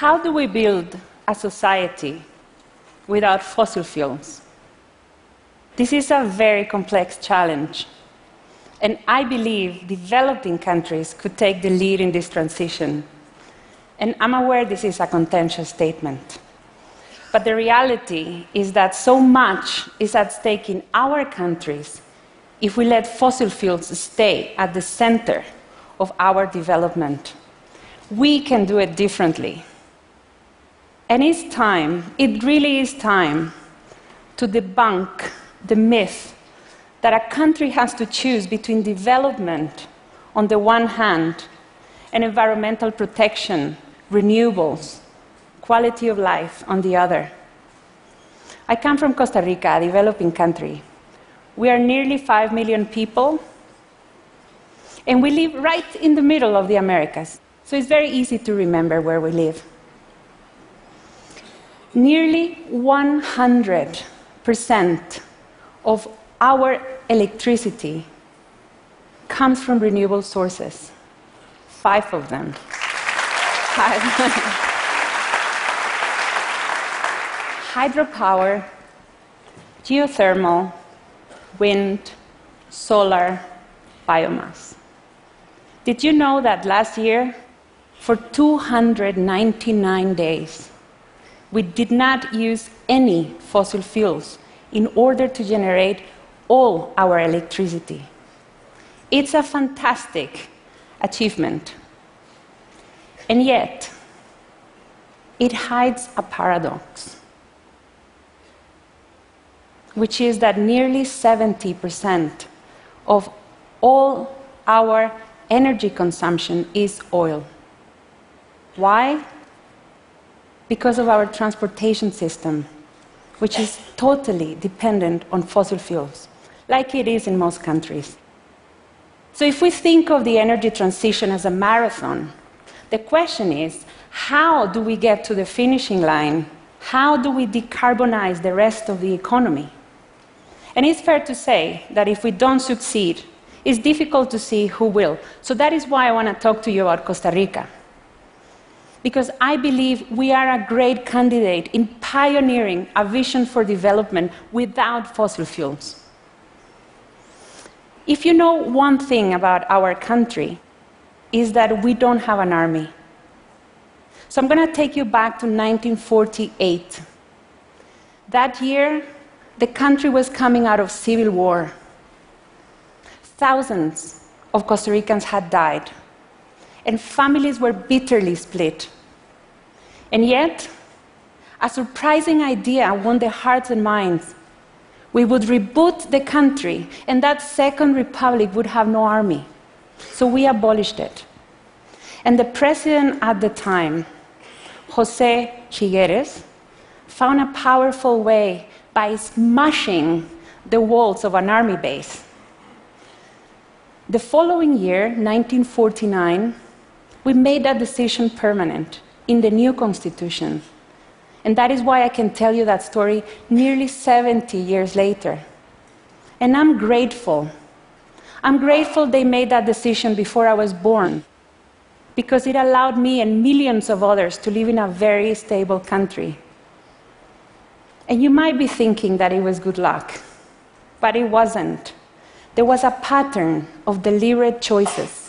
How do we build a society without fossil fuels? This is a very complex challenge. And I believe developing countries could take the lead in this transition. And I'm aware this is a contentious statement. But the reality is that so much is at stake in our countries if we let fossil fuels stay at the center of our development. We can do it differently. And it's time, it really is time, to debunk the myth that a country has to choose between development on the one hand and environmental protection, renewables, quality of life on the other. I come from Costa Rica, a developing country. We are nearly 5 million people, and we live right in the middle of the Americas. So it's very easy to remember where we live. Nearly 100% of our electricity comes from renewable sources. Five of them. Hydropower, geothermal, wind, solar, biomass. Did you know that last year, for 299 days, we did not use any fossil fuels in order to generate all our electricity? It's a fantastic achievement. And yet, it hides a paradox which is that nearly 70% of all our energy consumption is oil. Why? Because of our transportation system, which is totally dependent on fossil fuels, like it is in most countries. So, if we think of the energy transition as a marathon, the question is how do we get to the finishing line? How do we decarbonize the rest of the economy? And it's fair to say that if we don't succeed, it's difficult to see who will. So that is why I want to talk to you about Costa Rica. Because I believe we are a great candidate in pioneering a vision for development without fossil fuels. If you know one thing about our country, is that we don't have an army. So I'm going to take you back to 1948. That year, the country was coming out of civil war. Thousands of Costa Ricans had died, and families were bitterly split. And yet, a surprising idea won the hearts and minds. We would reboot the country, and that second republic would have no army. So we abolished it. And the president at the time, Jose Figueres, found a powerful way by smashing the walls of an army base. The following year, 1949, we made that decision permanent in the new constitution. And that is why I can tell you that story nearly 70 years later. And I'm grateful. I'm grateful they made that decision before I was born, because it allowed me and millions of others to live in a very stable country. And you might be thinking that it was good luck, but it wasn't. There was a pattern of deliberate choices.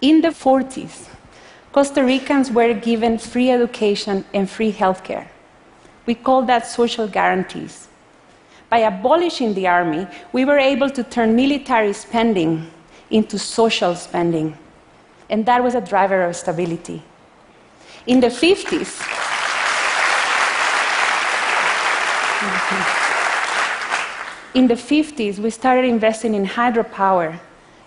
In the 40s, Costa Ricans were given free education and free healthcare. We call that social guarantees. By abolishing the army, we were able to turn military spending into social spending. And that was a driver of stability. In the 50s, In the 50s, we started investing in hydropower,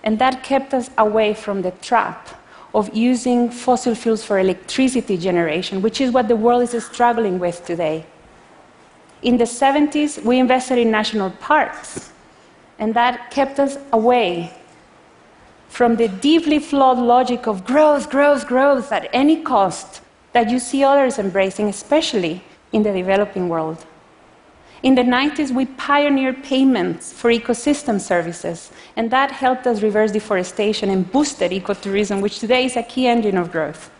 and that kept us away from the trap of using fossil fuels for electricity generation, which is what the world is struggling with today. In the 70s, we invested in national parks, and that kept us away from the deeply flawed logic of growth, growth, growth at any cost that you see others embracing, especially in the developing world. In the 90s, we pioneered payments for ecosystem services, and that helped us reverse deforestation and boosted ecotourism, which today is a key engine of growth.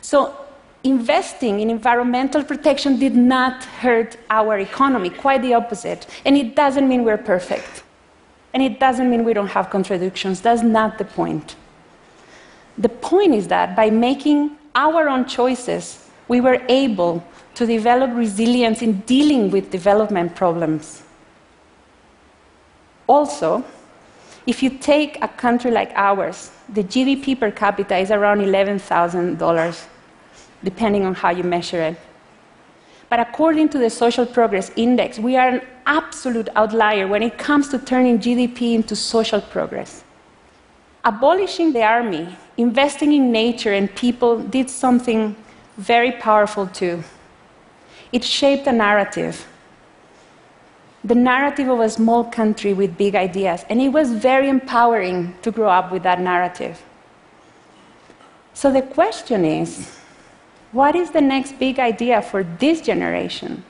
So, investing in environmental protection did not hurt our economy, quite the opposite. And it doesn't mean we're perfect. And it doesn't mean we don't have contradictions. That's not the point. The point is that by making our own choices, we were able to develop resilience in dealing with development problems. Also, if you take a country like ours, the GDP per capita is around $11,000, depending on how you measure it. But according to the Social Progress Index, we are an absolute outlier when it comes to turning GDP into social progress. Abolishing the army, investing in nature and people did something very powerful too. It shaped a narrative. The narrative of a small country with big ideas. And it was very empowering to grow up with that narrative. So the question is what is the next big idea for this generation?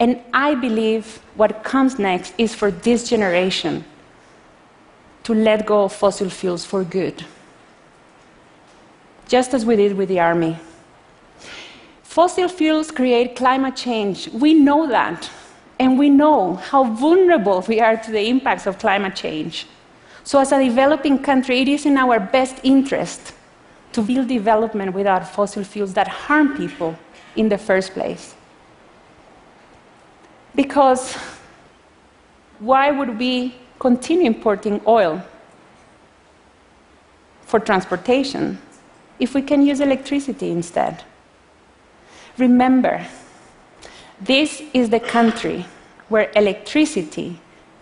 And I believe what comes next is for this generation to let go of fossil fuels for good, just as we did with the army. Fossil fuels create climate change. We know that. And we know how vulnerable we are to the impacts of climate change. So, as a developing country, it is in our best interest to build development without fossil fuels that harm people in the first place. Because why would we continue importing oil for transportation if we can use electricity instead? Remember, this is the country where electricity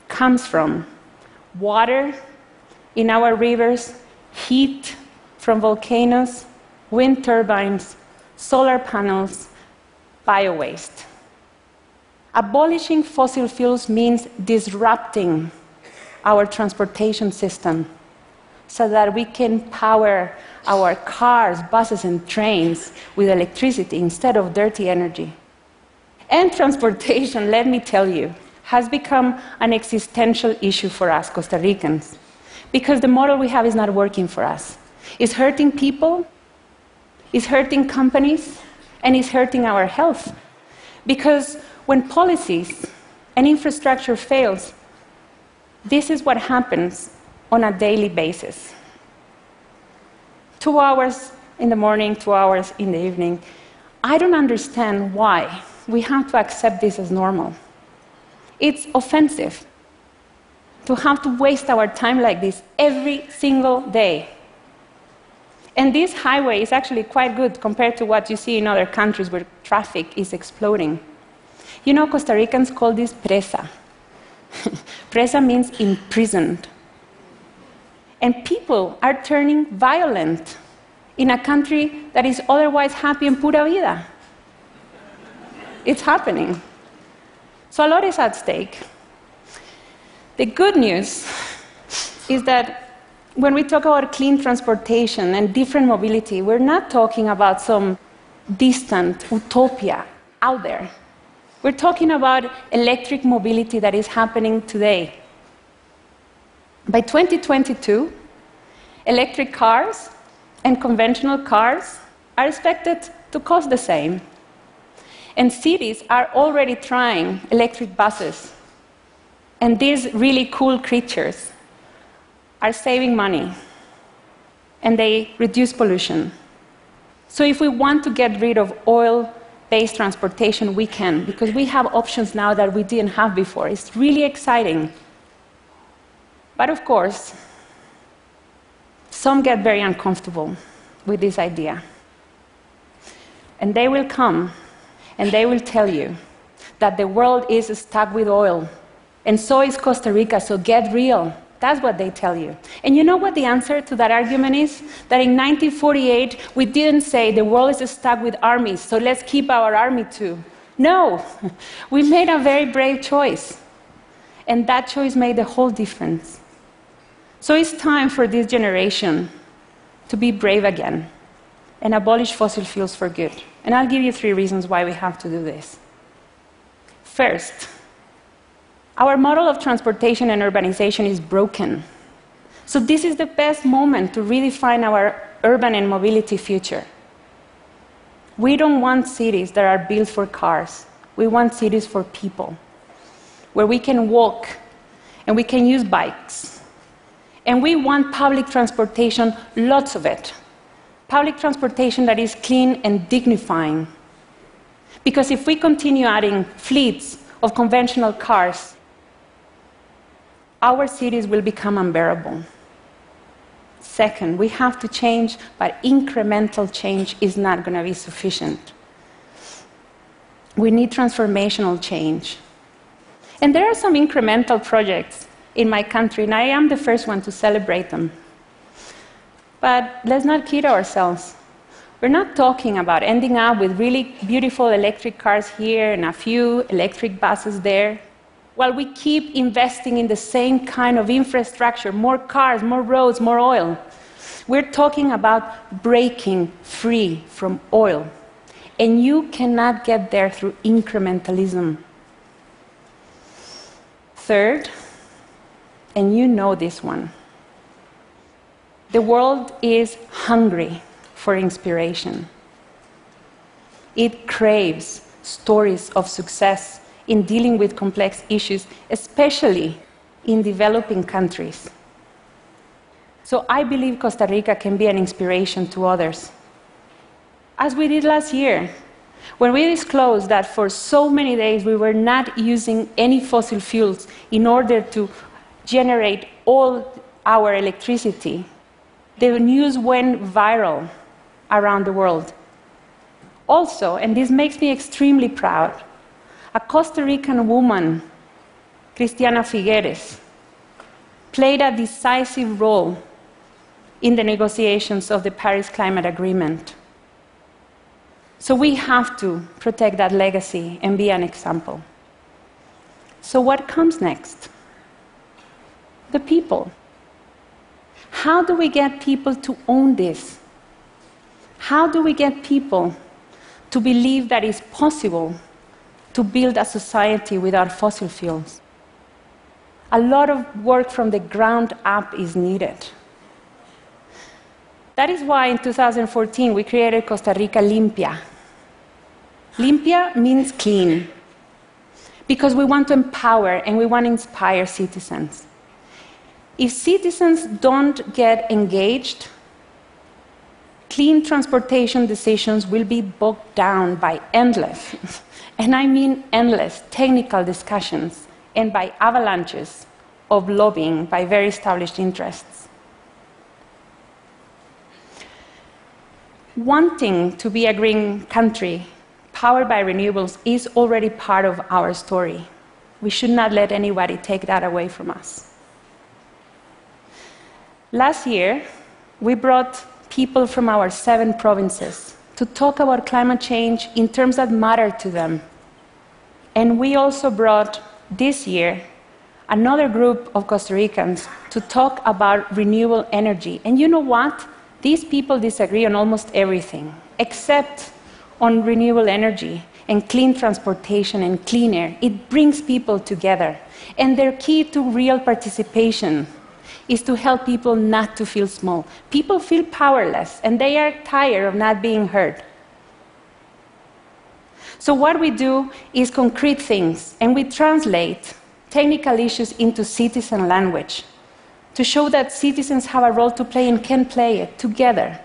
comes from water in our rivers, heat from volcanoes, wind turbines, solar panels, biowaste. Abolishing fossil fuels means disrupting our transportation system so that we can power our cars, buses, and trains with electricity instead of dirty energy. And transportation, let me tell you, has become an existential issue for us Costa Ricans because the model we have is not working for us. It's hurting people, it's hurting companies, and it's hurting our health. Because when policies and infrastructure fails, this is what happens on a daily basis. Two hours in the morning, two hours in the evening. I don't understand why we have to accept this as normal. It's offensive to have to waste our time like this every single day. And this highway is actually quite good compared to what you see in other countries where traffic is exploding. You know, Costa Ricans call this presa. presa means imprisoned. And people are turning violent in a country that is otherwise happy and pura vida. It's happening. So a lot is at stake. The good news is that when we talk about clean transportation and different mobility, we're not talking about some distant utopia out there. We're talking about electric mobility that is happening today. By 2022, electric cars and conventional cars are expected to cost the same. And cities are already trying electric buses. And these really cool creatures are saving money and they reduce pollution. So, if we want to get rid of oil based transportation, we can, because we have options now that we didn't have before. It's really exciting. But of course, some get very uncomfortable with this idea. And they will come and they will tell you that the world is stuck with oil. And so is Costa Rica, so get real. That's what they tell you. And you know what the answer to that argument is? That in 1948, we didn't say the world is stuck with armies, so let's keep our army too. No, we made a very brave choice. And that choice made the whole difference. So it's time for this generation to be brave again and abolish fossil fuels for good. And I'll give you three reasons why we have to do this. First, our model of transportation and urbanization is broken. So, this is the best moment to redefine our urban and mobility future. We don't want cities that are built for cars. We want cities for people, where we can walk and we can use bikes. And we want public transportation, lots of it. Public transportation that is clean and dignifying. Because if we continue adding fleets of conventional cars, our cities will become unbearable. Second, we have to change, but incremental change is not going to be sufficient. We need transformational change. And there are some incremental projects in my country, and I am the first one to celebrate them. But let's not kid ourselves. We're not talking about ending up with really beautiful electric cars here and a few electric buses there while we keep investing in the same kind of infrastructure more cars, more roads, more oil. We're talking about breaking free from oil. And you cannot get there through incrementalism. Third, and you know this one, the world is hungry for inspiration. It craves stories of success in dealing with complex issues, especially in developing countries. So I believe Costa Rica can be an inspiration to others. As we did last year, when we disclosed that for so many days we were not using any fossil fuels in order to generate all our electricity, the news went viral around the world. Also, and this makes me extremely proud, a Costa Rican woman, Cristiana Figueres, played a decisive role in the negotiations of the Paris Climate Agreement. So we have to protect that legacy and be an example. So, what comes next? The people. How do we get people to own this? How do we get people to believe that it's possible to build a society without fossil fuels. A lot of work from the ground up is needed. That is why in 2014 we created Costa Rica Limpia. Limpia means clean, because we want to empower and we want to inspire citizens. If citizens don't get engaged, clean transportation decisions will be bogged down by endless And I mean endless technical discussions and by avalanches of lobbying by very established interests. Wanting to be a green country powered by renewables is already part of our story. We should not let anybody take that away from us. Last year, we brought people from our seven provinces to talk about climate change in terms that matter to them. And we also brought this year another group of Costa Ricans to talk about renewable energy. And you know what? These people disagree on almost everything, except on renewable energy and clean transportation and clean air. It brings people together. And they're key to real participation is to help people not to feel small. People feel powerless and they are tired of not being heard. So, what we do is concrete things and we translate technical issues into citizen language to show that citizens have a role to play and can play it together.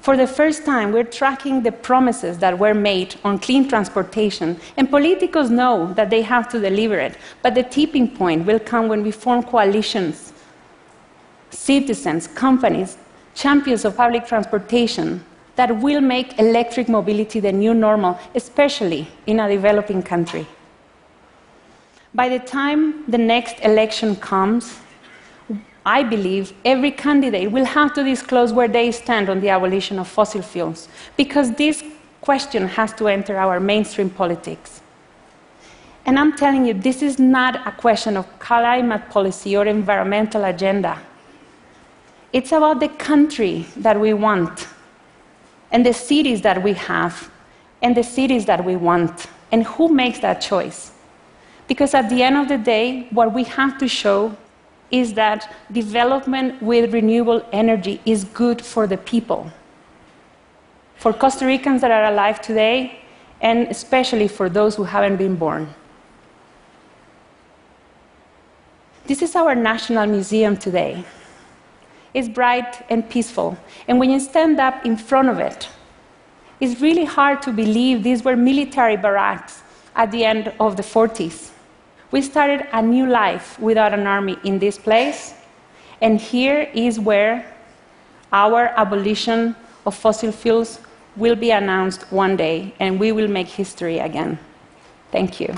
For the first time, we're tracking the promises that were made on clean transportation, and politicos know that they have to deliver it. But the tipping point will come when we form coalitions citizens, companies, champions of public transportation that will make electric mobility the new normal, especially in a developing country. By the time the next election comes, I believe every candidate will have to disclose where they stand on the abolition of fossil fuels, because this question has to enter our mainstream politics. And I'm telling you, this is not a question of climate policy or environmental agenda. It's about the country that we want, and the cities that we have, and the cities that we want, and who makes that choice. Because at the end of the day, what we have to show is that development with renewable energy is good for the people, for Costa Ricans that are alive today, and especially for those who haven't been born. This is our National Museum today. It's bright and peaceful, and when you stand up in front of it, it's really hard to believe these were military barracks at the end of the 40s. We started a new life without an army in this place, and here is where our abolition of fossil fuels will be announced one day, and we will make history again. Thank you.